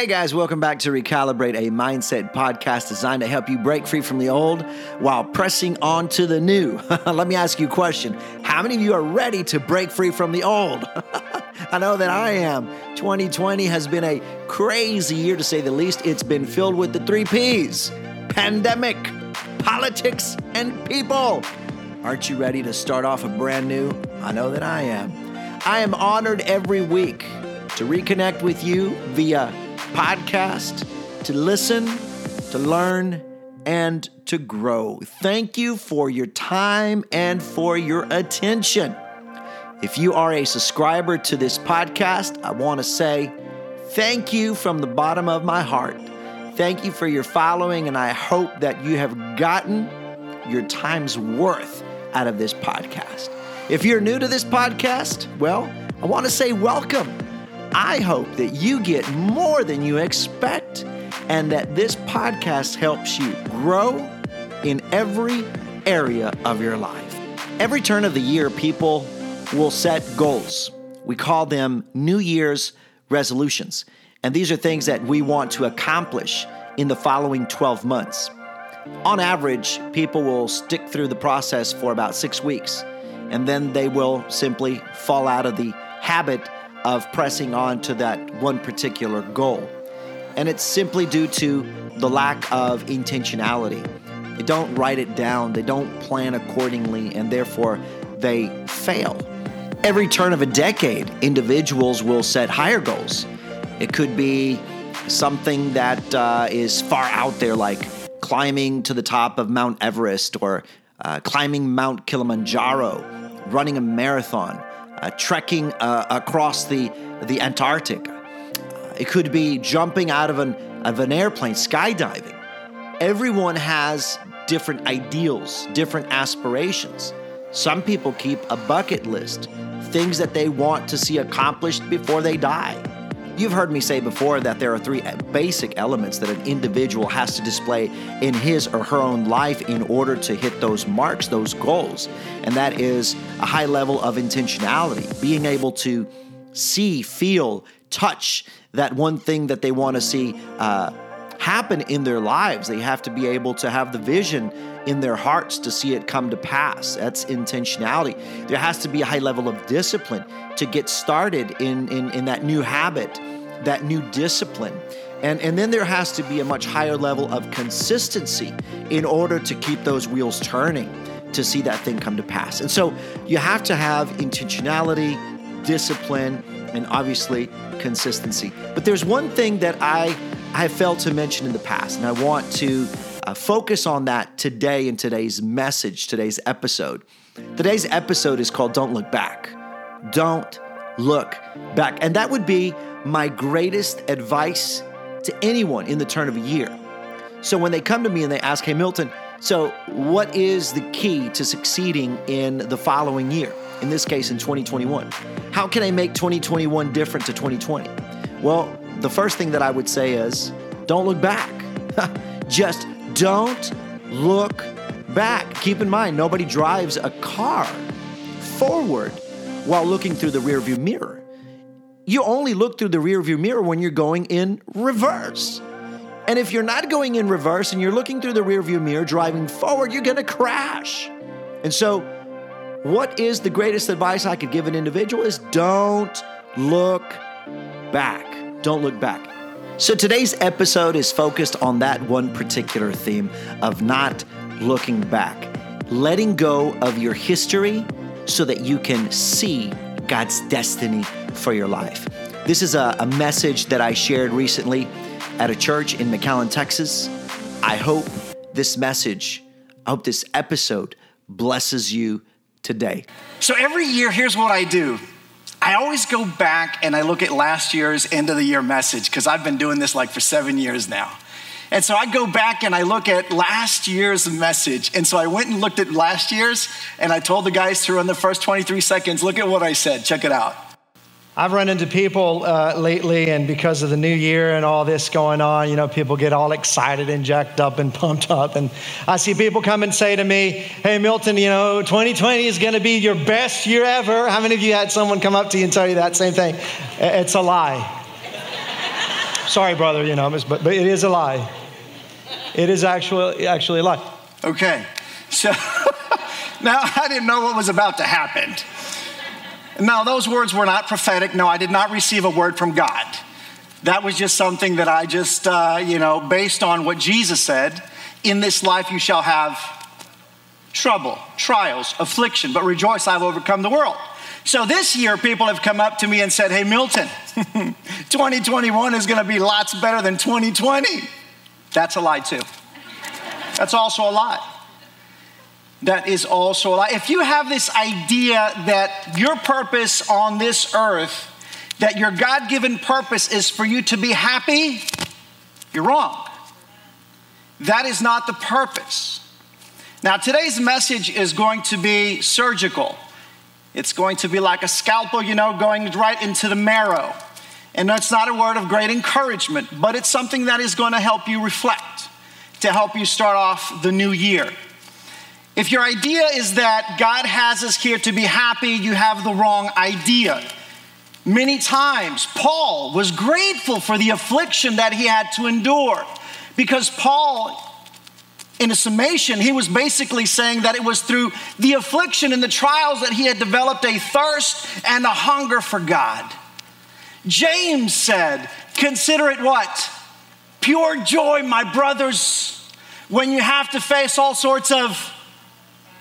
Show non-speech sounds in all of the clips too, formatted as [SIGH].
Hey guys, welcome back to Recalibrate, a mindset podcast designed to help you break free from the old while pressing on to the new. [LAUGHS] Let me ask you a question How many of you are ready to break free from the old? [LAUGHS] I know that I am. 2020 has been a crazy year to say the least. It's been filled with the three P's pandemic, politics, and people. Aren't you ready to start off a brand new? I know that I am. I am honored every week to reconnect with you via podcast, to listen, to learn, and to grow. Thank you for your time and for your attention. If you are a subscriber to this podcast, I want to say thank you from the bottom of my heart. Thank you for your following, and I hope that you have gotten your time's worth out of this podcast. If you're new to this podcast, well, I want to say welcome. I hope that you get more than you expect and that this podcast helps you grow in every area of your life. Every turn of the year, people will set goals. We call them New Year's resolutions. And these are things that we want to accomplish in the following 12 months. On average, people will stick through the process for about six weeks, and then they will simply fall out of the habit of pressing on to that one particular goal. And it's simply due to the lack of intentionality. They don't write it down, they don't plan accordingly, and therefore they fail. Every turn of a decade, individuals will set higher goals. It could be something that uh, is far out there, like climbing to the top of Mount Everest or uh, climbing Mount Kilimanjaro, running a marathon trekking uh, across the, the Antarctic. It could be jumping out of an, of an airplane, skydiving. Everyone has different ideals, different aspirations. Some people keep a bucket list, things that they want to see accomplished before they die. You've heard me say before that there are three basic elements that an individual has to display in his or her own life in order to hit those marks, those goals. And that is a high level of intentionality, being able to see, feel, touch that one thing that they want to see uh, happen in their lives. They have to be able to have the vision in their hearts to see it come to pass. That's intentionality. There has to be a high level of discipline to get started in, in, in that new habit, that new discipline. And, and then there has to be a much higher level of consistency in order to keep those wheels turning to see that thing come to pass. And so you have to have intentionality, discipline, and obviously consistency. But there's one thing that I I have failed to mention in the past, and I want to uh, focus on that today in today's message, today's episode. Today's episode is called Don't Look Back. Don't look back. And that would be my greatest advice to anyone in the turn of a year. So when they come to me and they ask, Hey, Milton, so what is the key to succeeding in the following year? In this case, in 2021. How can I make 2021 different to 2020? Well, the first thing that I would say is don't look back. [LAUGHS] Just don't look back. Keep in mind, nobody drives a car forward while looking through the rearview mirror. You only look through the rearview mirror when you're going in reverse. And if you're not going in reverse and you're looking through the rearview mirror driving forward, you're going to crash. And so, what is the greatest advice I could give an individual is don't look back. Don't look back. So today's episode is focused on that one particular theme of not looking back, letting go of your history so that you can see God's destiny for your life. This is a, a message that I shared recently at a church in McAllen, Texas. I hope this message, I hope this episode blesses you today. So every year, here's what I do. I always go back and I look at last year's end of the year message because I've been doing this like for seven years now. And so I go back and I look at last year's message. And so I went and looked at last year's and I told the guys to run the first 23 seconds. Look at what I said. Check it out. I've run into people uh, lately, and because of the new year and all this going on, you know, people get all excited and jacked up and [LAUGHS] pumped up. And I see people come and say to me, Hey, Milton, you know, 2020 is going to be your best year ever. How many of you had someone come up to you and tell you that same thing? It's a lie. [LAUGHS] Sorry, brother, you know, but, but it is a lie. It is actually, actually a lie. Okay. So [LAUGHS] now I didn't know what was about to happen. Now, those words were not prophetic. No, I did not receive a word from God. That was just something that I just, uh, you know, based on what Jesus said in this life you shall have trouble, trials, affliction, but rejoice, I've overcome the world. So this year, people have come up to me and said, Hey, Milton, [LAUGHS] 2021 is going to be lots better than 2020. That's a lie, too. That's also a lie. That is also a lie. If you have this idea that your purpose on this earth, that your God given purpose is for you to be happy, you're wrong. That is not the purpose. Now, today's message is going to be surgical. It's going to be like a scalpel, you know, going right into the marrow. And that's not a word of great encouragement, but it's something that is going to help you reflect, to help you start off the new year. If your idea is that God has us here to be happy, you have the wrong idea. Many times, Paul was grateful for the affliction that he had to endure because Paul in a summation, he was basically saying that it was through the affliction and the trials that he had developed a thirst and a hunger for God. James said, Consider it what? Pure joy, my brothers, when you have to face all sorts of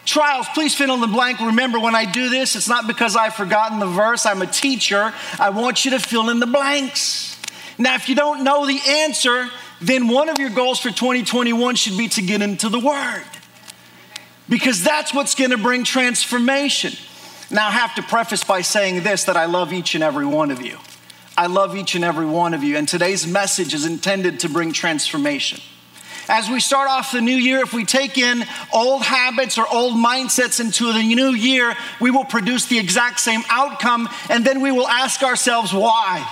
trials. Please fill in the blank. Remember, when I do this, it's not because I've forgotten the verse. I'm a teacher. I want you to fill in the blanks. Now, if you don't know the answer, then one of your goals for 2021 should be to get into the Word. Because that's what's going to bring transformation. Now, I have to preface by saying this that I love each and every one of you. I love each and every one of you, and today's message is intended to bring transformation. As we start off the new year, if we take in old habits or old mindsets into the new year, we will produce the exact same outcome, and then we will ask ourselves why.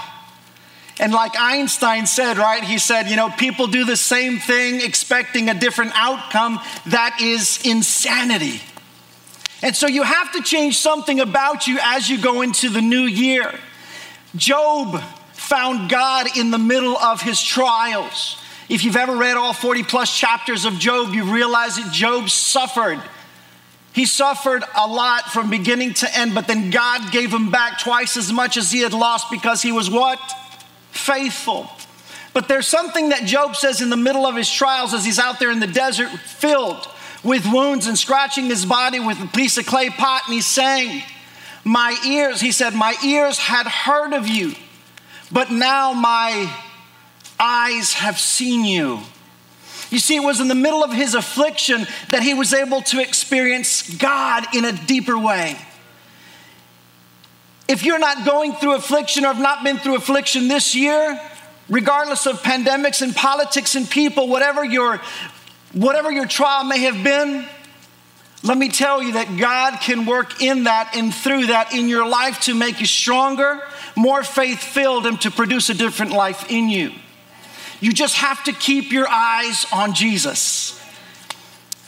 And like Einstein said, right, he said, you know, people do the same thing expecting a different outcome. That is insanity. And so you have to change something about you as you go into the new year. Job found God in the middle of his trials. If you've ever read all 40 plus chapters of Job, you realize that Job suffered. He suffered a lot from beginning to end, but then God gave him back twice as much as he had lost because he was what? faithful. But there's something that Job says in the middle of his trials as he's out there in the desert, filled with wounds and scratching his body with a piece of clay pot, and he's saying, My ears, he said, my ears had heard of you, but now my eyes have seen you. You see, it was in the middle of his affliction that he was able to experience God in a deeper way. If you're not going through affliction or have not been through affliction this year, regardless of pandemics and politics and people, whatever your whatever your trial may have been, let me tell you that God can work in that and through that in your life to make you stronger, more faith filled, and to produce a different life in you. You just have to keep your eyes on Jesus.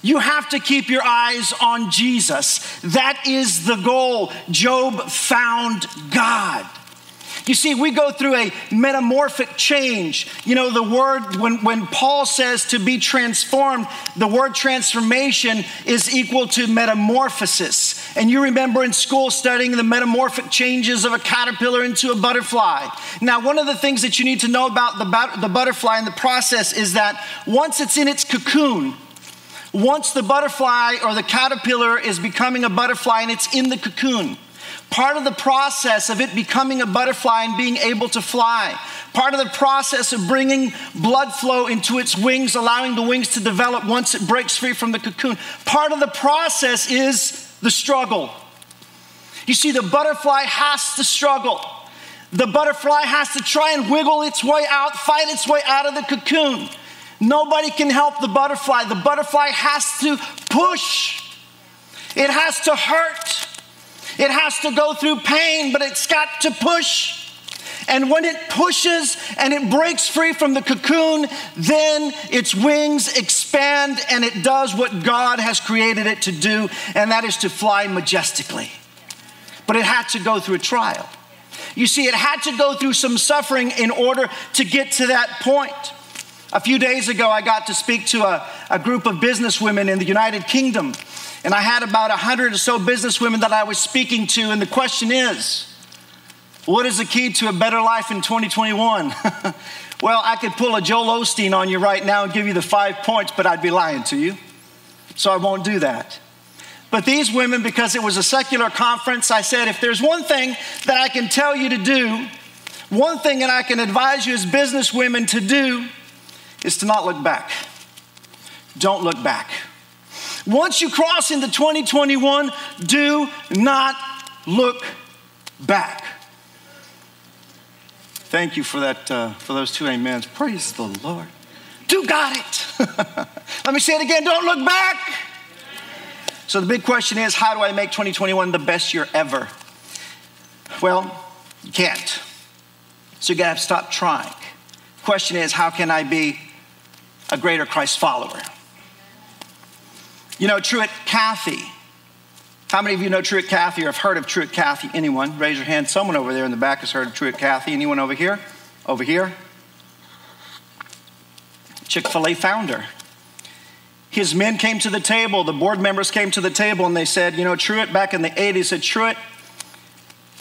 You have to keep your eyes on Jesus. That is the goal. Job found God. You see, we go through a metamorphic change. You know, the word, when, when Paul says to be transformed, the word transformation is equal to metamorphosis. And you remember in school studying the metamorphic changes of a caterpillar into a butterfly. Now, one of the things that you need to know about the, the butterfly and the process is that once it's in its cocoon, once the butterfly or the caterpillar is becoming a butterfly and it's in the cocoon, part of the process of it becoming a butterfly and being able to fly, part of the process of bringing blood flow into its wings, allowing the wings to develop once it breaks free from the cocoon, part of the process is the struggle. You see, the butterfly has to struggle. The butterfly has to try and wiggle its way out, fight its way out of the cocoon. Nobody can help the butterfly. The butterfly has to push, it has to hurt, it has to go through pain, but it's got to push. And when it pushes and it breaks free from the cocoon, then its wings expand and it does what God has created it to do, and that is to fly majestically. But it had to go through a trial. You see, it had to go through some suffering in order to get to that point. A few days ago, I got to speak to a, a group of businesswomen in the United Kingdom. And I had about 100 or so businesswomen that I was speaking to. And the question is, what is the key to a better life in 2021? [LAUGHS] well, I could pull a Joel Osteen on you right now and give you the five points, but I'd be lying to you. So I won't do that. But these women, because it was a secular conference, I said, if there's one thing that I can tell you to do, one thing that I can advise you as businesswomen to do, is to not look back. Don't look back. Once you cross into 2021, do not look back. Thank you for that, uh, for those two amens. Praise the Lord. Do got it. [LAUGHS] Let me say it again. Don't look back. So the big question is, how do I make 2021 the best year ever? Well, you can't. So you gotta stop trying. Question is, how can I be a greater Christ follower. You know, Truett Cathy. How many of you know Truett Cathy or have heard of Truett Cathy? Anyone? Raise your hand. Someone over there in the back has heard of Truett Cathy. Anyone over here? Over here? Chick fil A founder. His men came to the table, the board members came to the table, and they said, You know, Truett back in the 80s said, Truett,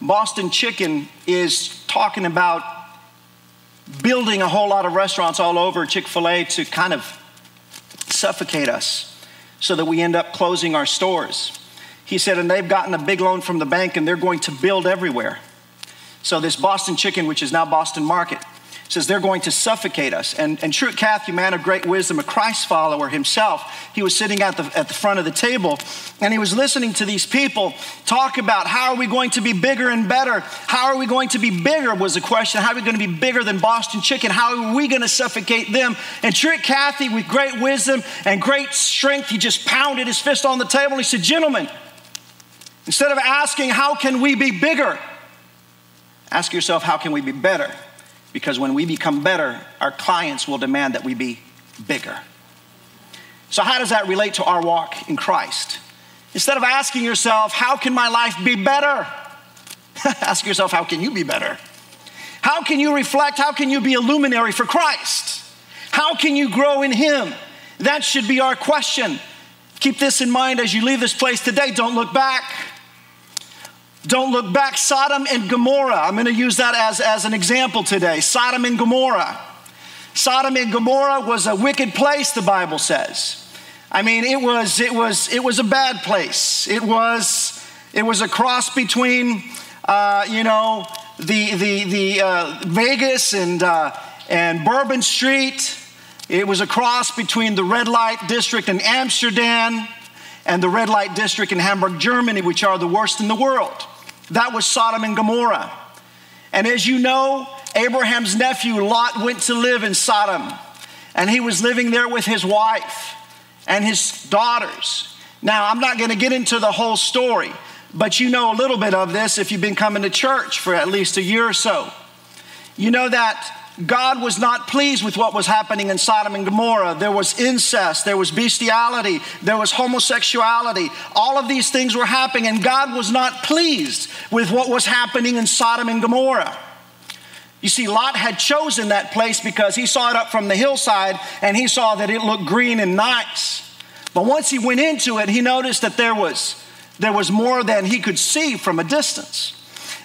Boston Chicken is talking about building a whole lot of restaurants all over Chick fil A to kind of suffocate us so that we end up closing our stores. He said, and they've gotten a big loan from the bank and they're going to build everywhere. So, this Boston Chicken, which is now Boston Market, says they're going to suffocate us. And, and Truett Cathy, man of great wisdom, a Christ follower himself, he was sitting at the, at the front of the table and he was listening to these people talk about how are we going to be bigger and better? How are we going to be bigger was the question. How are we going to be bigger than Boston Chicken? How are we going to suffocate them? And Truett Cathy, with great wisdom and great strength, he just pounded his fist on the table. He said, Gentlemen, instead of asking, how can we be bigger? Ask yourself, how can we be better? Because when we become better, our clients will demand that we be bigger. So, how does that relate to our walk in Christ? Instead of asking yourself, how can my life be better? [LAUGHS] Ask yourself, how can you be better? How can you reflect? How can you be a luminary for Christ? How can you grow in Him? That should be our question. Keep this in mind as you leave this place today. Don't look back. Don't look back. Sodom and Gomorrah. I'm going to use that as, as an example today. Sodom and Gomorrah. Sodom and Gomorrah was a wicked place, the Bible says. I mean, it was, it was, it was a bad place. It was, it was a cross between, uh, you know, the, the, the uh, Vegas and, uh, and Bourbon Street. It was a cross between the red light district in Amsterdam and the red light district in Hamburg, Germany, which are the worst in the world. That was Sodom and Gomorrah. And as you know, Abraham's nephew Lot went to live in Sodom, and he was living there with his wife and his daughters. Now, I'm not going to get into the whole story, but you know a little bit of this if you've been coming to church for at least a year or so. You know that God was not pleased with what was happening in Sodom and Gomorrah. There was incest, there was bestiality, there was homosexuality. All of these things were happening, and God was not pleased with what was happening in Sodom and Gomorrah. You see, Lot had chosen that place because he saw it up from the hillside and he saw that it looked green and nice. But once he went into it, he noticed that there was, there was more than he could see from a distance.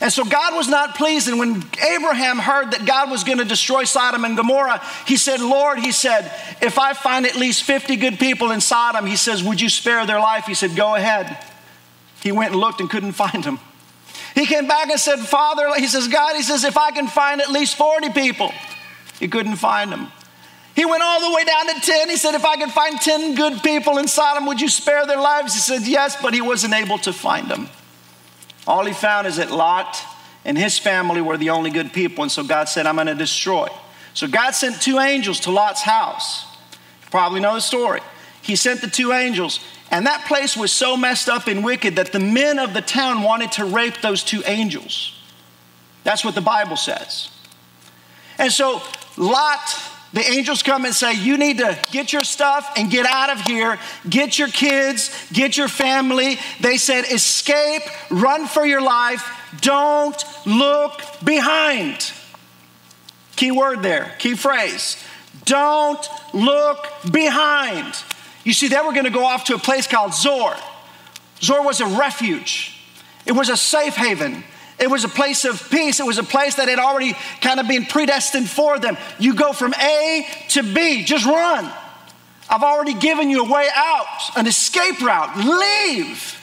And so God was not pleased. And when Abraham heard that God was going to destroy Sodom and Gomorrah, he said, Lord, he said, if I find at least 50 good people in Sodom, he says, would you spare their life? He said, go ahead. He went and looked and couldn't find them. He came back and said, Father, he says, God, he says, if I can find at least 40 people, he couldn't find them. He went all the way down to 10. He said, If I can find 10 good people in Sodom, would you spare their lives? He said, Yes, but he wasn't able to find them. All he found is that Lot and his family were the only good people. And so God said, I'm going to destroy. So God sent two angels to Lot's house. You probably know the story. He sent the two angels, and that place was so messed up and wicked that the men of the town wanted to rape those two angels. That's what the Bible says. And so Lot the angels come and say, You need to get your stuff and get out of here. Get your kids, get your family. They said, Escape, run for your life, don't look behind. Key word there, key phrase. Don't look behind. You see, they were going to go off to a place called Zoar. Zoar was a refuge, it was a safe haven. It was a place of peace. It was a place that had already kind of been predestined for them. You go from A to B, just run. I've already given you a way out, an escape route. Leave.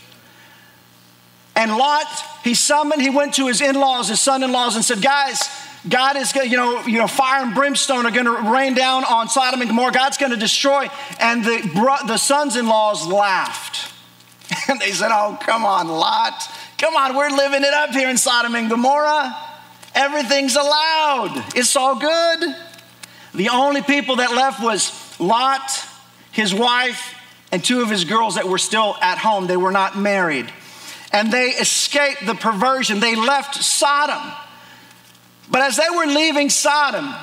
And Lot, he summoned, he went to his in laws, his son in laws, and said, Guys, God is going to, you know, you know, fire and brimstone are going to rain down on Sodom and Gomorrah. God's going to destroy. And the, the sons in laws laughed. [LAUGHS] And they said, Oh, come on, Lot. Come on, we're living it up here in Sodom and Gomorrah. Everything's allowed. It's all good. The only people that left was Lot, his wife, and two of his girls that were still at home. They were not married. And they escaped the perversion. They left Sodom. But as they were leaving Sodom,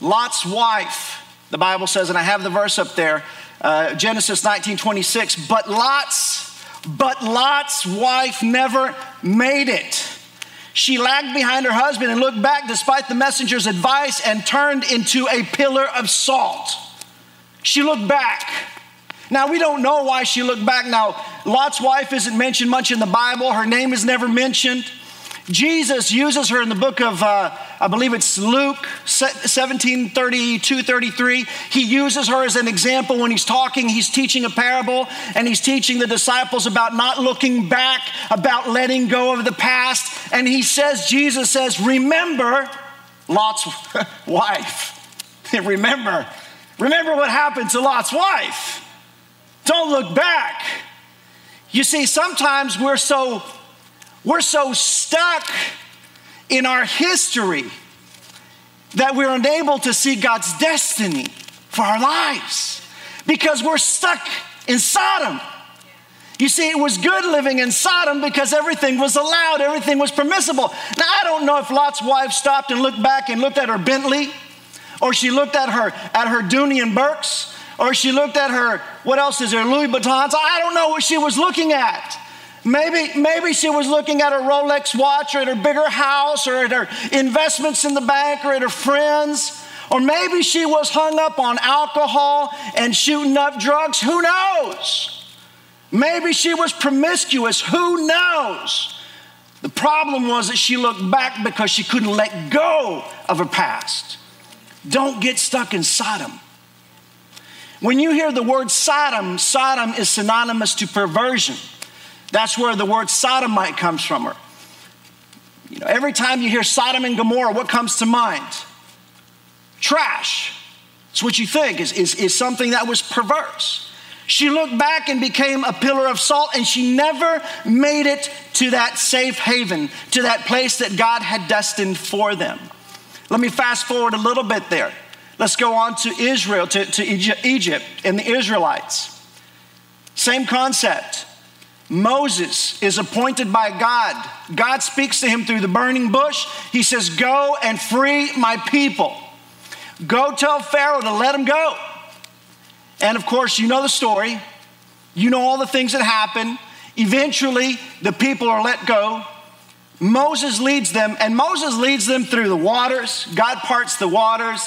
Lot's wife, the Bible says, and I have the verse up there, uh, Genesis 19 26, but Lot's but Lot's wife never made it. She lagged behind her husband and looked back despite the messenger's advice and turned into a pillar of salt. She looked back. Now, we don't know why she looked back. Now, Lot's wife isn't mentioned much in the Bible, her name is never mentioned. Jesus uses her in the book of, uh, I believe it's Luke 17 32 33. He uses her as an example when he's talking. He's teaching a parable and he's teaching the disciples about not looking back, about letting go of the past. And he says, Jesus says, Remember Lot's [LAUGHS] wife. [LAUGHS] remember, remember what happened to Lot's wife. Don't look back. You see, sometimes we're so we're so stuck in our history that we're unable to see God's destiny for our lives because we're stuck in Sodom. You see, it was good living in Sodom because everything was allowed, everything was permissible. Now, I don't know if Lot's wife stopped and looked back and looked at her Bentley, or she looked at her at her Dooney and Bourkes, or she looked at her, what else is there, Louis Vuittons. I don't know what she was looking at. Maybe, maybe she was looking at her Rolex watch or at her bigger house or at her investments in the bank or at her friends. Or maybe she was hung up on alcohol and shooting up drugs. Who knows? Maybe she was promiscuous. Who knows? The problem was that she looked back because she couldn't let go of her past. Don't get stuck in Sodom. When you hear the word Sodom, Sodom is synonymous to perversion. That's where the word sodomite comes from. Her. You know, every time you hear Sodom and Gomorrah, what comes to mind? Trash. It's what you think is, is, is something that was perverse. She looked back and became a pillar of salt, and she never made it to that safe haven, to that place that God had destined for them. Let me fast forward a little bit there. Let's go on to Israel, to, to Egypt and the Israelites. Same concept. Moses is appointed by God. God speaks to him through the burning bush. He says, Go and free my people. Go tell Pharaoh to let him go. And of course, you know the story. You know all the things that happen. Eventually, the people are let go. Moses leads them, and Moses leads them through the waters. God parts the waters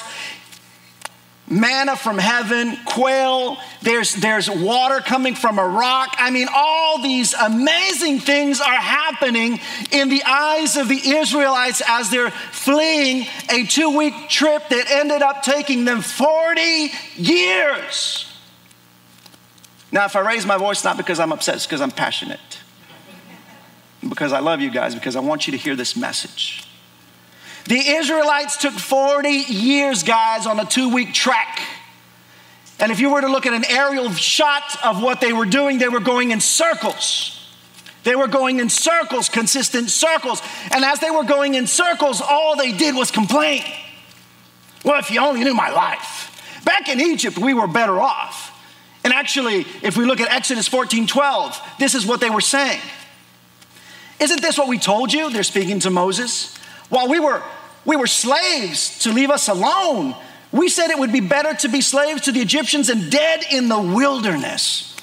manna from heaven, quail, there's, there's water coming from a rock. I mean, all these amazing things are happening in the eyes of the Israelites as they're fleeing a two week trip that ended up taking them 40 years. Now, if I raise my voice, not because I'm upset, it's because I'm passionate. Because I love you guys, because I want you to hear this message. The Israelites took 40 years, guys, on a two week trek. And if you were to look at an aerial shot of what they were doing, they were going in circles. They were going in circles, consistent circles. And as they were going in circles, all they did was complain. Well, if you only knew my life. Back in Egypt, we were better off. And actually, if we look at Exodus 14 12, this is what they were saying. Isn't this what we told you? They're speaking to Moses. While we were we were slaves to leave us alone. We said it would be better to be slaves to the Egyptians and dead in the wilderness.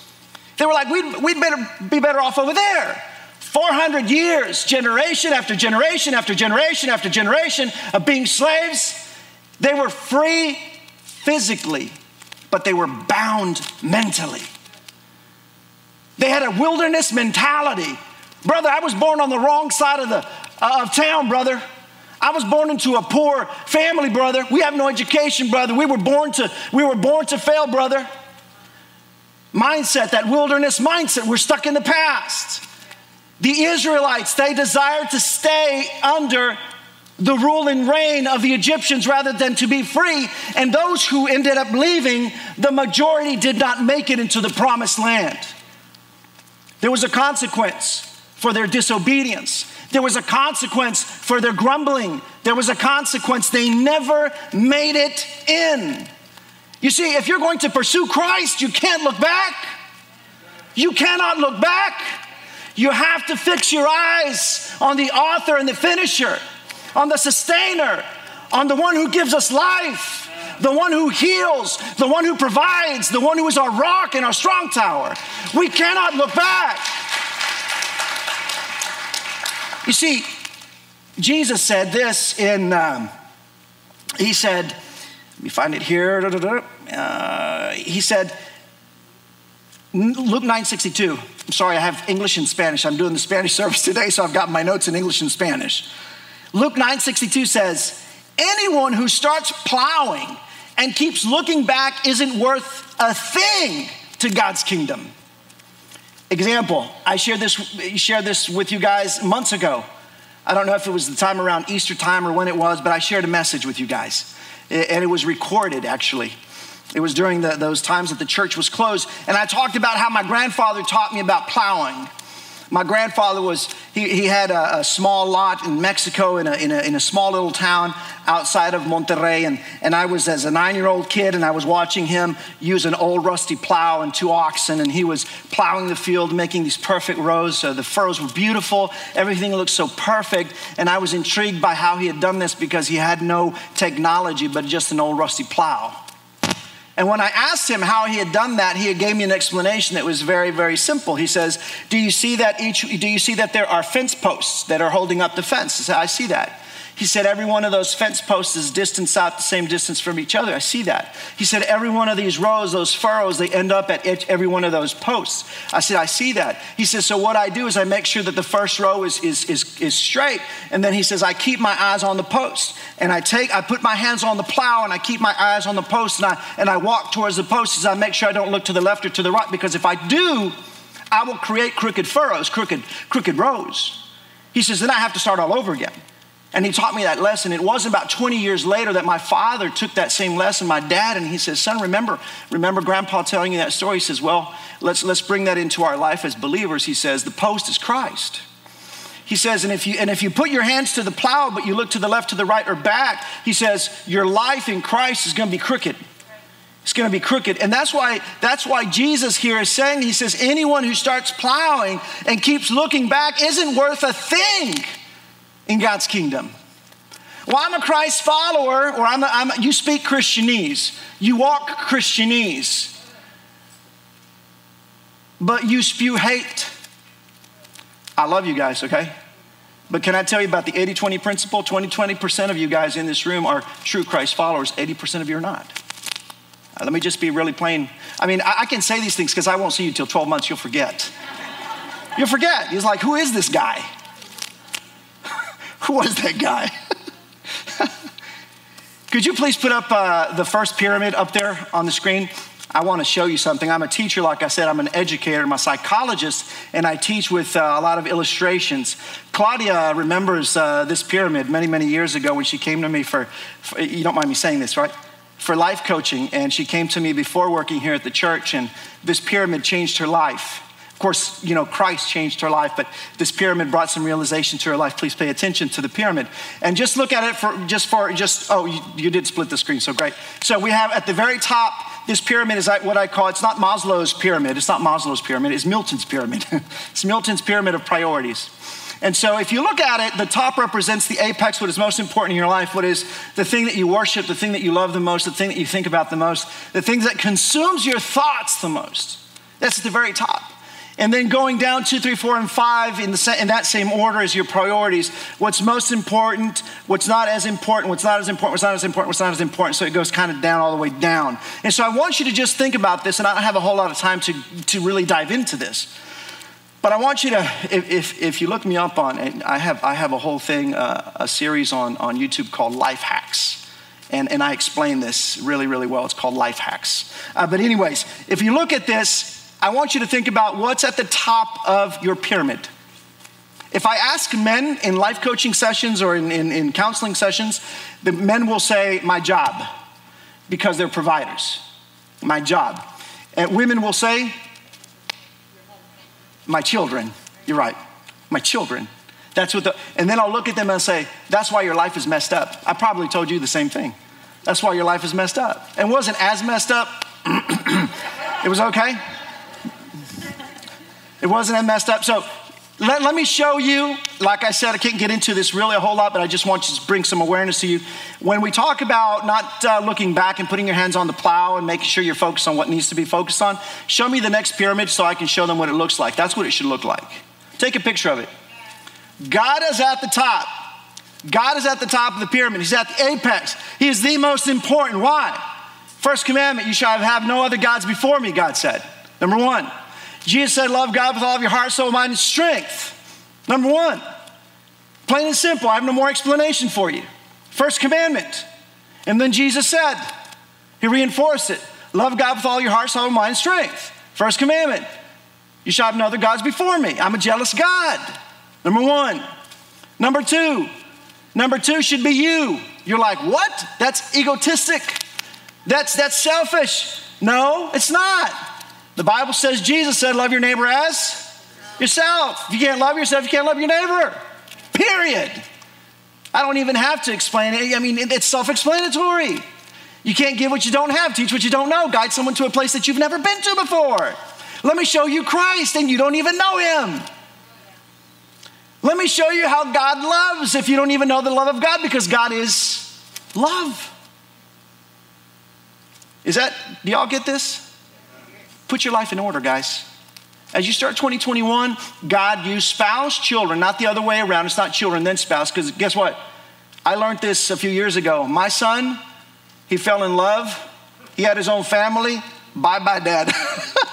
They were like, we'd, we'd better be better off over there. 400 years, generation after generation after generation after generation of being slaves, they were free physically, but they were bound mentally. They had a wilderness mentality. Brother, I was born on the wrong side of, the, uh, of town, brother. I was born into a poor family, brother. We have no education, brother. We were born to, we were born to fail, brother. Mindset, that wilderness mindset, we're stuck in the past. The Israelites, they desired to stay under the rule and reign of the Egyptians rather than to be free. And those who ended up leaving, the majority did not make it into the promised land. There was a consequence for their disobedience. There was a consequence for their grumbling. There was a consequence. They never made it in. You see, if you're going to pursue Christ, you can't look back. You cannot look back. You have to fix your eyes on the author and the finisher, on the sustainer, on the one who gives us life, the one who heals, the one who provides, the one who is our rock and our strong tower. We cannot look back. You see, Jesus said this in, um, he said, let me find it here. Uh, he said, Luke 9:62. I'm sorry, I have English and Spanish. I'm doing the Spanish [LAUGHS] service today, so I've got my notes in English and Spanish. Luke 9:62 says, "Anyone who starts plowing and keeps looking back isn't worth a thing to God's kingdom." Example, I shared this, shared this with you guys months ago. I don't know if it was the time around Easter time or when it was, but I shared a message with you guys. And it was recorded actually. It was during the, those times that the church was closed. And I talked about how my grandfather taught me about plowing. My grandfather was, he, he had a, a small lot in Mexico in a, in, a, in a small little town outside of Monterrey. And, and I was as a nine year old kid and I was watching him use an old rusty plow and two oxen. And he was plowing the field, making these perfect rows. So the furrows were beautiful. Everything looked so perfect. And I was intrigued by how he had done this because he had no technology, but just an old rusty plow. And when I asked him how he had done that, he gave me an explanation that was very, very simple. He says, "Do you see that each? Do you see that there are fence posts that are holding up the fence?" I said, "I see that." He said, Every one of those fence posts is distanced out the same distance from each other. I see that. He said, Every one of these rows, those furrows, they end up at every one of those posts. I said, I see that. He says, So what I do is I make sure that the first row is, is, is, is straight. And then he says, I keep my eyes on the post. And I take, I put my hands on the plow and I keep my eyes on the post and I, and I walk towards the post as I make sure I don't look to the left or to the right because if I do, I will create crooked furrows, crooked, crooked rows. He says, then I have to start all over again. And he taught me that lesson. It wasn't about 20 years later that my father took that same lesson, my dad, and he says, Son, remember, remember grandpa telling you that story? He says, Well, let's, let's bring that into our life as believers. He says, The post is Christ. He says, and if you and if you put your hands to the plow, but you look to the left, to the right, or back, he says, your life in Christ is going to be crooked. It's going to be crooked. And that's why, that's why Jesus here is saying, he says, anyone who starts plowing and keeps looking back isn't worth a thing in God's kingdom. Well, I'm a Christ follower, or I'm, a, I'm a, you speak Christianese, you walk Christianese, but you spew hate. I love you guys, okay? But can I tell you about the 80 20 principle? 20 20% of you guys in this room are true Christ followers, 80% of you are not. Uh, let me just be really plain. I mean, I, can say these things because I won't see you till 12 months, you'll forget. You'll forget. He's like, who is this guy? [LAUGHS] Who was that guy? [LAUGHS] Could you please put up uh, the first pyramid up there on the screen? I want to show you something. I'm a teacher, like I said, I'm an educator, I'm a psychologist, and I teach with uh, a lot of illustrations. Claudia remembers uh, this pyramid many, many years ago when she came to me for, for, you don't mind me saying this, right? For life coaching, and she came to me before working here at the church, and this pyramid changed her life course, you know, Christ changed her life, but this pyramid brought some realization to her life. Please pay attention to the pyramid. And just look at it for just for just, oh, you, you did split the screen, so great. So we have at the very top, this pyramid is what I call, it's not Maslow's pyramid, it's not Maslow's pyramid, it's Milton's pyramid. [LAUGHS] it's Milton's pyramid of priorities. And so, if you look at it, the top represents the apex, what is most important in your life, what is the thing that you worship, the thing that you love the most, the thing that you think about the most, the things that consumes your thoughts the most. That's at the very top. And then going down two, three, four, and five in, the, in that same order as your priorities. What's most important, what's not as important, what's not as important, what's not as important, what's not as important. So it goes kind of down all the way down. And so I want you to just think about this, and I don't have a whole lot of time to, to really dive into this. But I want you to, if, if, if you look me up on it, I have, I have a whole thing, uh, a series on, on YouTube called Life Hacks. And, and I explain this really, really well. It's called Life Hacks. Uh, but, anyways, if you look at this, I want you to think about what's at the top of your pyramid. If I ask men in life coaching sessions or in, in, in counseling sessions, the men will say, My job, because they're providers. My job. And women will say, My children. You're right. My children. That's what the, and then I'll look at them and say, That's why your life is messed up. I probably told you the same thing. That's why your life is messed up. And wasn't as messed up. [CLEARS THROAT] it was okay. It wasn't that messed up. So let, let me show you. Like I said, I can't get into this really a whole lot, but I just want to bring some awareness to you. When we talk about not uh, looking back and putting your hands on the plow and making sure you're focused on what needs to be focused on, show me the next pyramid so I can show them what it looks like. That's what it should look like. Take a picture of it. God is at the top. God is at the top of the pyramid. He's at the apex. He is the most important. Why? First commandment, you shall have no other gods before me, God said. Number one. Jesus said, Love God with all of your heart, soul, mind, and strength. Number one. Plain and simple. I have no more explanation for you. First commandment. And then Jesus said, He reinforced it Love God with all your heart, soul, mind, and strength. First commandment. You shall have no other gods before me. I'm a jealous God. Number one. Number two. Number two should be you. You're like, what? That's egotistic. That's that's selfish. No, it's not. The Bible says, Jesus said, love your neighbor as yourself. If you can't love yourself, you can't love your neighbor. Period. I don't even have to explain it. I mean, it's self explanatory. You can't give what you don't have, teach what you don't know, guide someone to a place that you've never been to before. Let me show you Christ and you don't even know him. Let me show you how God loves if you don't even know the love of God because God is love. Is that, do y'all get this? Put your life in order, guys. As you start 2021, God used spouse, children, not the other way around. It's not children, then spouse, because guess what? I learned this a few years ago. My son, he fell in love. He had his own family. Bye bye, dad.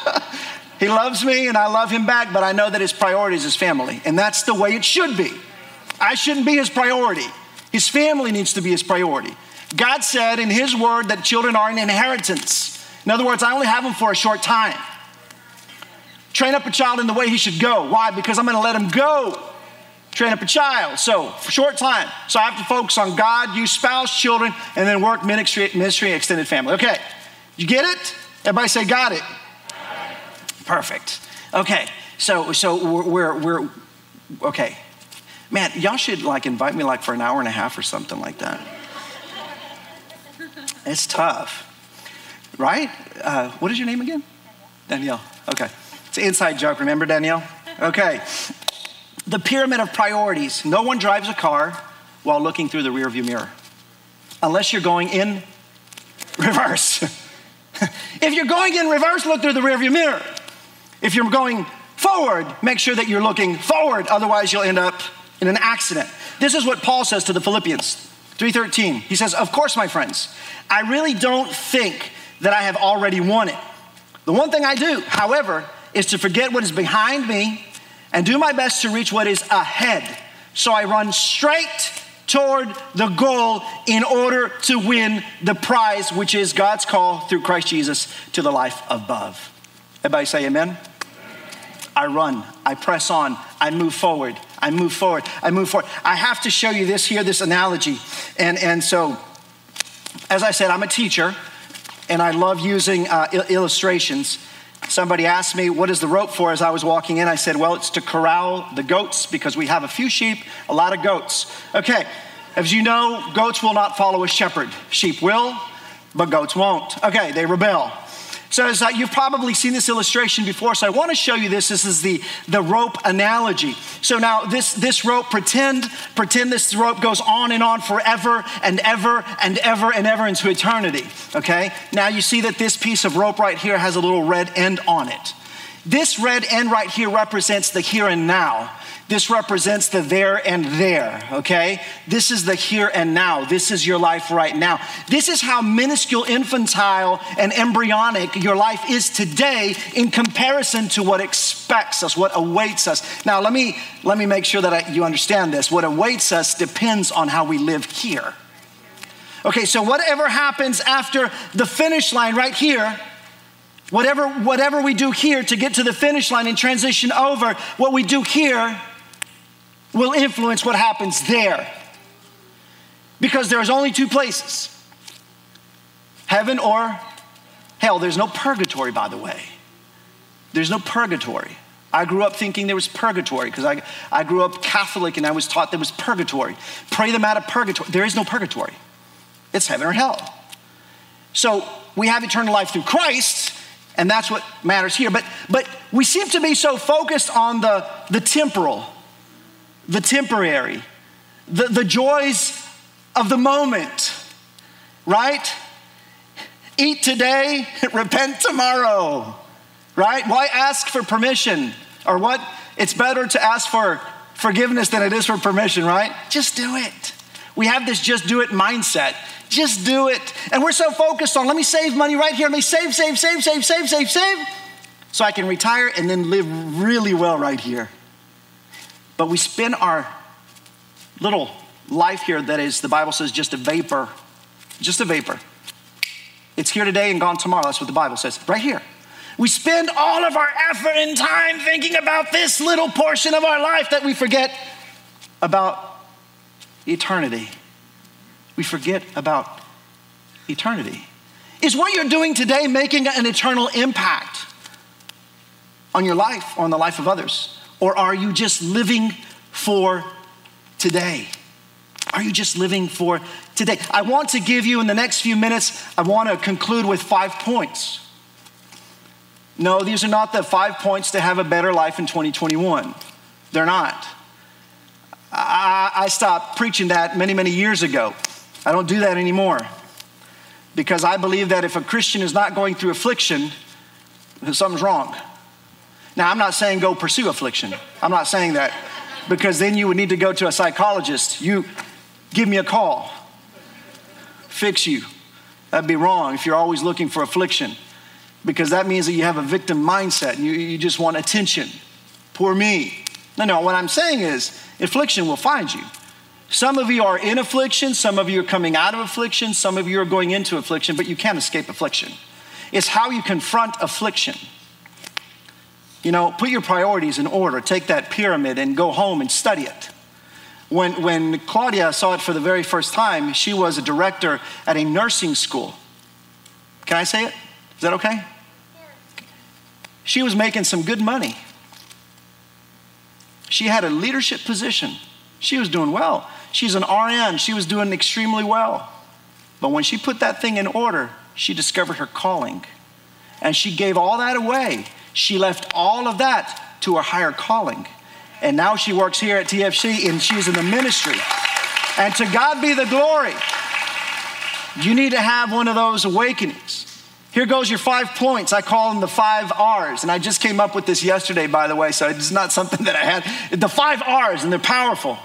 [LAUGHS] he loves me and I love him back, but I know that his priority is his family. And that's the way it should be. I shouldn't be his priority. His family needs to be his priority. God said in his word that children are an inheritance. In other words, I only have them for a short time. Train up a child in the way he should go. Why? Because I'm going to let him go. Train up a child. So, short time. So, I have to focus on God, you, spouse, children, and then work ministry, ministry extended family. Okay. You get it? Everybody say, got it. Perfect. Okay. So, so we're, we're, we're okay. Man, y'all should like invite me like for an hour and a half or something like that. It's tough right? Uh, what is your name again? Danielle. Okay. It's an inside joke. Remember, Danielle? Okay. The pyramid of priorities. No one drives a car while looking through the rearview mirror, unless you're going in reverse. [LAUGHS] if you're going in reverse, look through the rearview mirror. If you're going forward, make sure that you're looking forward. Otherwise, you'll end up in an accident. This is what Paul says to the Philippians 3:13. He says, "Of course, my friends, I really don't think that I have already won it. The one thing I do, however, is to forget what is behind me and do my best to reach what is ahead. So I run straight toward the goal in order to win the prize, which is God's call through Christ Jesus to the life above. Everybody say amen. I run, I press on, I move forward, I move forward, I move forward. I have to show you this here, this analogy. And, and so, as I said, I'm a teacher and I love using uh, illustrations. Somebody asked me, What is the rope for as I was walking in? I said, Well, it's to corral the goats because we have a few sheep, a lot of goats. Okay, as you know, goats will not follow a shepherd. Sheep will, but goats won't. Okay, they rebel. So as, uh, you've probably seen this illustration before, so I want to show you this. This is the, the rope analogy. So now this, this rope, pretend, pretend this rope goes on and on forever and ever and ever and ever into eternity. Okay? Now you see that this piece of rope right here has a little red end on it. This red end right here represents the here and now. This represents the there and there, okay? This is the here and now. This is your life right now. This is how minuscule, infantile, and embryonic your life is today in comparison to what expects us, what awaits us. Now, let me, let me make sure that I, you understand this. What awaits us depends on how we live here. Okay, so whatever happens after the finish line right here, whatever, whatever we do here to get to the finish line and transition over, what we do here will influence what happens there. Because there's only two places heaven or hell. There's no purgatory, by the way. There's no purgatory. I grew up thinking there was purgatory because I, I grew up Catholic and I was taught there was purgatory. Pray them out of purgatory. There is no purgatory, it's heaven or hell. So we have eternal life through Christ, and that's what matters here. But, but we seem to be so focused on the, the temporal the temporary, the, the joys of the moment, right? Eat today, [LAUGHS] repent tomorrow, right? Why ask for permission? Or what? It's better to ask for forgiveness than it is for permission, right? Just do it. We have this just do it mindset. Just do it. And we're so focused on let me save money right here. Let me save, save, save, save, save, save, save, so I can retire and then live really well right here. But we spend our little life here that is, the Bible says, just a vapor, just a vapor. It's here today and gone tomorrow. That's what the Bible says, right here. We spend all of our effort and time thinking about this little portion of our life that we forget about eternity. We forget about eternity. Is what you're doing today making an eternal impact on your life or on the life of others? Or are you just living for today? Are you just living for today? I want to give you in the next few minutes, I want to conclude with five points. No, these are not the five points to have a better life in 2021. They're not. I, I stopped preaching that many, many years ago. I don't do that anymore because I believe that if a Christian is not going through affliction, something's wrong. Now, I'm not saying go pursue affliction. I'm not saying that because then you would need to go to a psychologist. You give me a call, fix you. That'd be wrong if you're always looking for affliction because that means that you have a victim mindset and you, you just want attention. Poor me. No, no, what I'm saying is affliction will find you. Some of you are in affliction, some of you are coming out of affliction, some of you are going into affliction, but you can't escape affliction. It's how you confront affliction. You know, put your priorities in order. Take that pyramid and go home and study it. When, when Claudia saw it for the very first time, she was a director at a nursing school. Can I say it? Is that okay? She was making some good money. She had a leadership position. She was doing well. She's an RN. She was doing extremely well. But when she put that thing in order, she discovered her calling. And she gave all that away she left all of that to her higher calling. And now she works here at TFC and she's in the ministry. And to God be the glory. You need to have one of those awakenings. Here goes your five points. I call them the five R's. And I just came up with this yesterday, by the way, so it's not something [LAUGHS] that I had. The five R's, and they're powerful.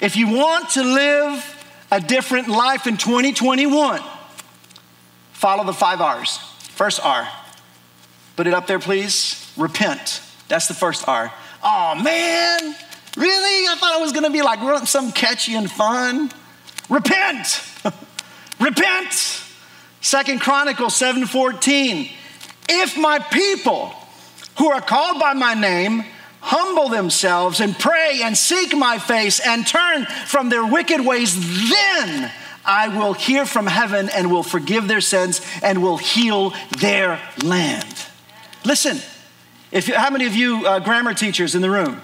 If you want to live a different life in 2021, follow the five R's. First R, Put it up there, please. Repent. That's the first R. Oh, man. Really? I thought it was going to be like some catchy and fun. Repent. [LAUGHS] Repent. Second Chronicles 7:14. If my people who are called by my name humble themselves and pray and seek my face and turn from their wicked ways, then I will hear from heaven and will forgive their sins and will heal their land. Listen, if, how many of you uh, grammar teachers in the room?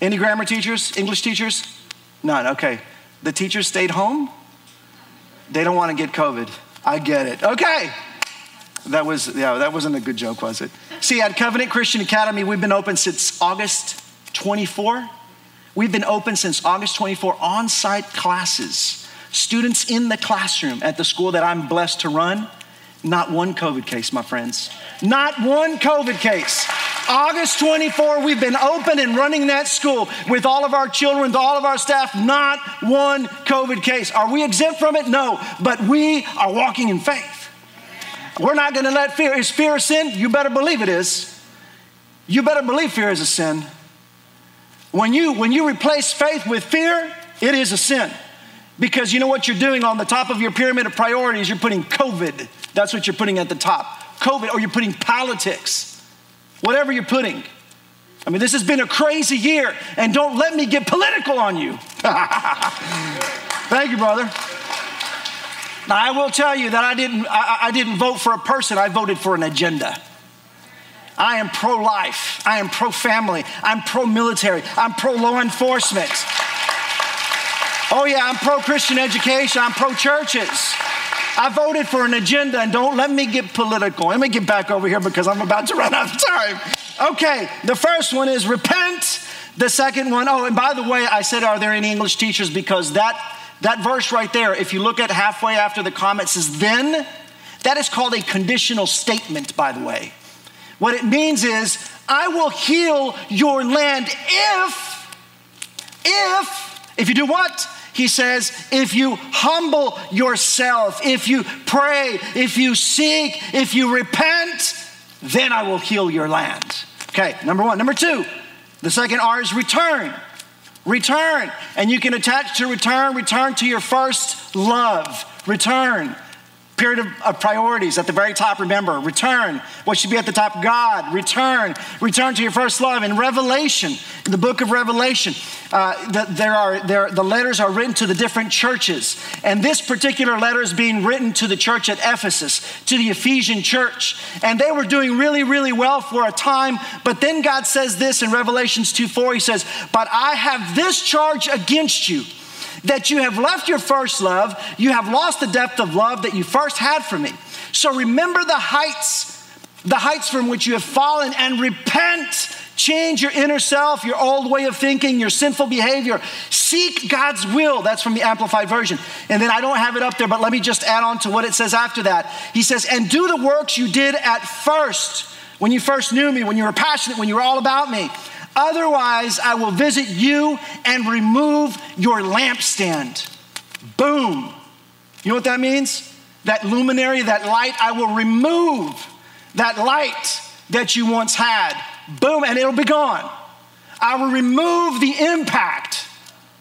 Any grammar teachers, English teachers? None, okay. The teachers stayed home? They don't want to get COVID. I get it. Okay. That was, yeah, that wasn't a good joke, was it? See, at Covenant Christian Academy, we've been open since August 24. We've been open since August 24, on site classes. Students in the classroom at the school that I'm blessed to run not one COVID case, my friends. Not one COVID case. August 24, we've been open and running that school with all of our children, all of our staff, not one COVID case. Are we exempt from it? No, but we are walking in faith. We're not going to let fear. Is fear a sin? You better believe it is. You better believe fear is a sin. When you when you replace faith with fear, it is a sin. Because you know what you're doing on the top of your pyramid of priorities, you're putting COVID. That's what you're putting at the top. COVID, or you're putting politics. Whatever you're putting. I mean, this has been a crazy year, and don't let me get political on you. [LAUGHS] Thank you, brother. Now, I will tell you that I didn't, I, I didn't vote for a person, I voted for an agenda. I am pro life, I am pro family, I'm pro military, I'm pro law enforcement. Oh, yeah, I'm pro Christian education, I'm pro churches. I voted for an agenda, and don't let me get political. Let me get back over here because I'm about to run out of time. Okay, the first one is repent. The second one, oh, and by the way, I said, are there any English teachers? Because that that verse right there, if you look at halfway after the comment, says then. That is called a conditional statement, by the way. What it means is, I will heal your land if, if, if you do what? He says, if you humble yourself, if you pray, if you seek, if you repent, then I will heal your land. Okay, number one. Number two, the second R is return. Return. And you can attach to return, return to your first love. Return. Period of, of, priorities at the very top, remember, return. What should be at the top? God, return. Return to your first love. In Revelation, in the book of Revelation, uh, the, there are, there, the letters are written to the different churches. And this particular letter is being written to the church at Ephesus, to the Ephesian church. And they were doing really, really well for a time. But then God says this in Revelations 2 4, He says, But I have this charge against you that you have left your first love, you have lost the depth of love that you first had for me. So remember the heights, the heights from which you have fallen, and repent. Change your inner self, your old way of thinking, your sinful behavior. Seek God's will. That's from the Amplified Version. And then I don't have it up there, but let me just add on to what it says after that. He says, And do the works you did at first, when you first knew me, when you were passionate, when you were all about me. Otherwise, I will visit you and remove your lampstand. Boom. You know what that means? That luminary, that light, I will remove that light that you once had. Boom, and it'll be gone. I will remove the impact.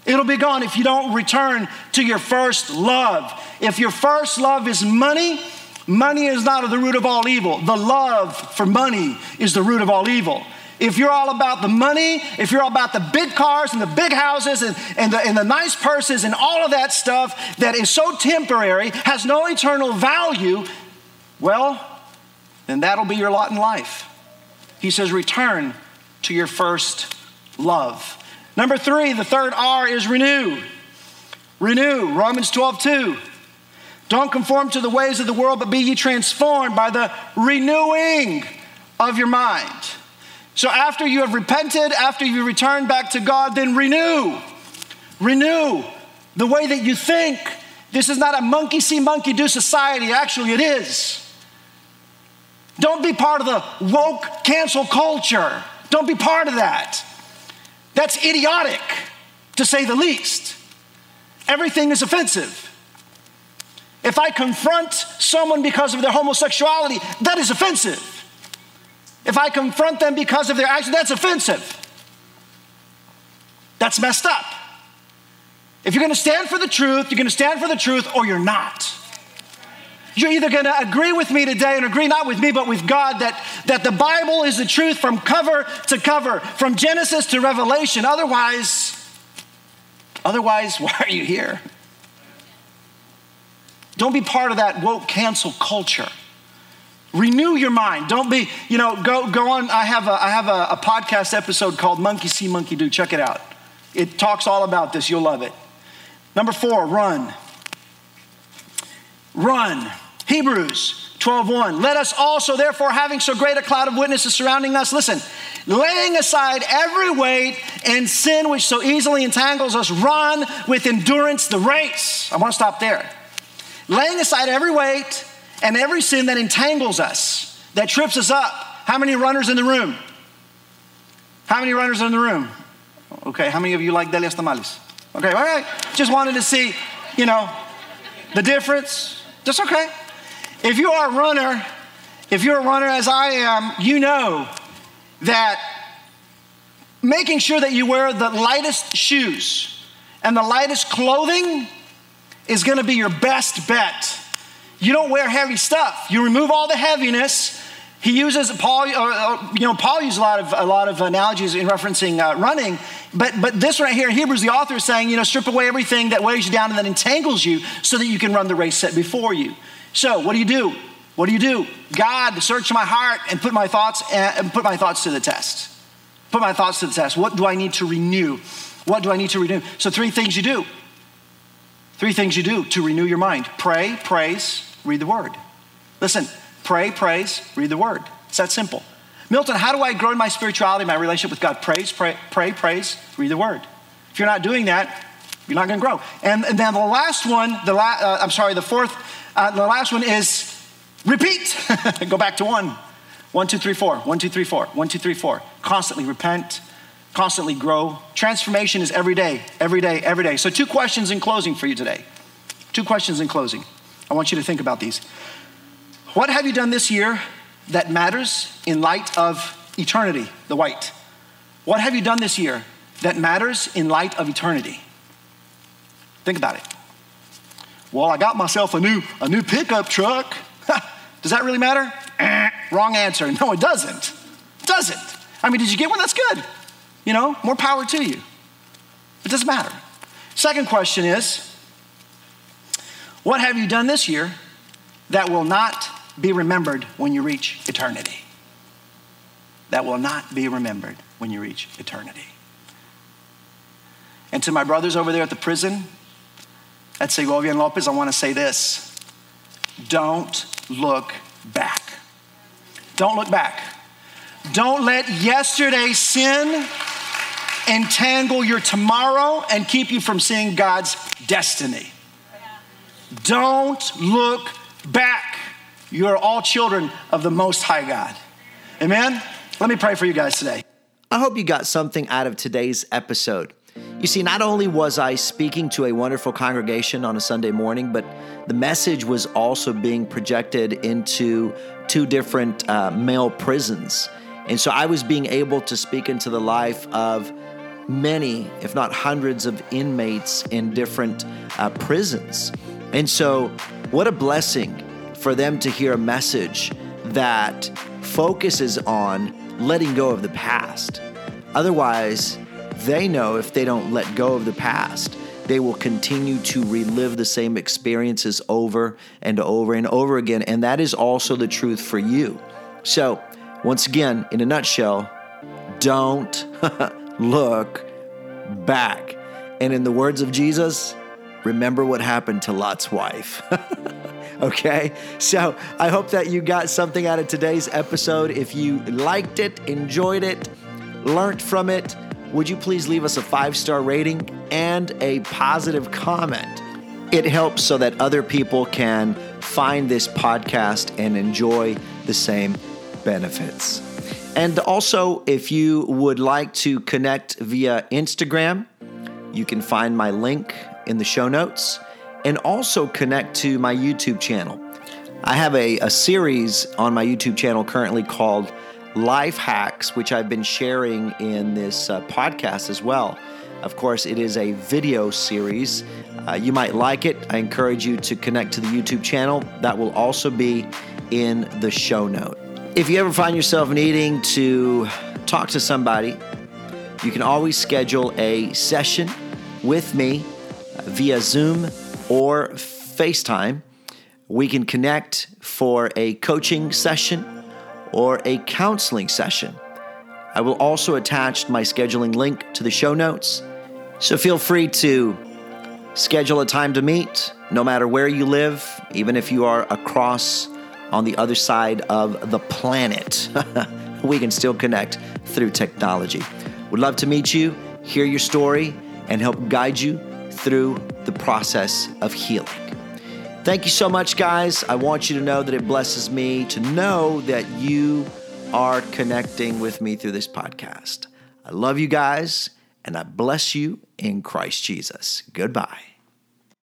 It'll be gone if you don't return to your first love. If your first love is money, money is not the root of all evil. The love for money is the root of all evil if you're all about the money, if you're all about the big cars and the big houses and, and, the, and the nice purses and all of that stuff that is so temporary, has no eternal value, well, then that'll be your lot in life. He says, return to your first love. Number three, the third R is renew. Renew, Romans 12, 2. Don't conform to the ways of the world, but be ye transformed by the renewing of your mind. So after you have repented, after you return back to God, then renew. Renew the way that you think. This is not a monkey see, monkey do society. Actually, it is. Don't be part of the woke cancel culture. Don't be part of that. That's idiotic, to say the least. Everything is offensive. If I confront someone because of their homosexuality, that is offensive. If I confront them because of their action, that's offensive. That's messed up. If you're going to stand for the truth, you're going to stand for the truth or you're not. You're either going to agree with me today and agree not with me, but with God that, that the Bible is the truth from cover to cover, from Genesis to Revelation. Otherwise, otherwise, [LAUGHS] why are you here? Don't be part of that woke cancel culture. Renew your mind. Don't be, you know, go, go on. I have, a, I have a, a podcast episode called Monkey See, Monkey Do. Check it out. It talks all about this. You'll love it. Number four, run. Run. Hebrews 12:1. Let us also, therefore, having so great a cloud of witnesses surrounding us, listen, laying aside every weight and sin which so easily entangles us, run with endurance the race. I want to stop there. Laying aside every weight and every sin that entangles us, that trips us up. How many runners in the room? How many runners in the room? Okay, how many of you like Delia's tamales? Okay, all right. Just wanted to see, you know, the difference. That's okay. If you are a runner, if you're a runner as I am, you know that making sure that you wear the lightest shoes and the lightest clothing is gonna be your best bet. You don't wear heavy stuff. You remove all the heaviness. He uses Paul, uh, you know, Paul uses a lot of a lot of analogies in referencing uh, running, but but this right here in Hebrews, the author is saying, you know, strip away everything that weighs you down and that entangles you, so that you can run the race set before you. So, what do you do? What do you do? God, search my heart and put my thoughts uh, and put my thoughts to the test. Put my thoughts to the test. What do I need to renew? What do I need to renew? So, three things you do. Three things you do to renew your mind pray, praise, read the word. Listen, pray, praise, read the word. It's that simple. Milton, how do I grow in my spirituality, my relationship with God? Praise, pray, pray praise, read the word. If you're not doing that, you're not going to grow. And, and, then the last one, the la- uh, I'm sorry, the fourth, uh, the last one is repeat. [LAUGHS] Go back to one. One, two, three, four. One, two, three, four. One, two, three, four. Constantly repent, constantly grow. Transformation is every day, every day, every day. So, two questions in closing for you today. Two questions in closing. I want you to think about these. What have you done this year that matters in light of eternity, the white? What have you done this year that matters in light of eternity? Think about it. Well, I got myself a new, a new pickup truck. [LAUGHS] Does that really matter? [CLEARS THROAT] Wrong answer. No, it doesn't. It doesn't. I mean, did you get one? That's good. You know, more power to you. It doesn't matter. Second question is what have you done this year that will not be remembered when you reach eternity? That will not be remembered when you reach eternity. And to my brothers over there at the prison at Segovia and Lopez, I want to say this don't look back. Don't look back. Don't let yesterday's sin entangle your tomorrow and keep you from seeing God's destiny. Don't look back. You are all children of the Most High God. Amen? Let me pray for you guys today. I hope you got something out of today's episode. You see, not only was I speaking to a wonderful congregation on a Sunday morning, but the message was also being projected into two different uh, male prisons. And so I was being able to speak into the life of many, if not hundreds, of inmates in different uh, prisons. And so, what a blessing for them to hear a message that focuses on letting go of the past. Otherwise, they know if they don't let go of the past, they will continue to relive the same experiences over and over and over again. And that is also the truth for you. So, once again, in a nutshell, don't [LAUGHS] look back. And in the words of Jesus, remember what happened to Lot's wife. [LAUGHS] okay? So I hope that you got something out of today's episode. If you liked it, enjoyed it, learned from it, would you please leave us a five star rating and a positive comment? It helps so that other people can find this podcast and enjoy the same benefits. And also, if you would like to connect via Instagram, you can find my link in the show notes and also connect to my YouTube channel. I have a, a series on my YouTube channel currently called Life Hacks, which I've been sharing in this uh, podcast as well. Of course, it is a video series. Uh, you might like it. I encourage you to connect to the YouTube channel. That will also be in the show note. If you ever find yourself needing to talk to somebody, you can always schedule a session with me via Zoom or FaceTime. We can connect for a coaching session or a counseling session. I will also attach my scheduling link to the show notes. So feel free to schedule a time to meet, no matter where you live, even if you are across on the other side of the planet. [LAUGHS] we can still connect through technology. Would love to meet you, hear your story, and help guide you through the process of healing. Thank you so much, guys. I want you to know that it blesses me to know that you are connecting with me through this podcast. I love you guys, and I bless you in Christ Jesus. Goodbye.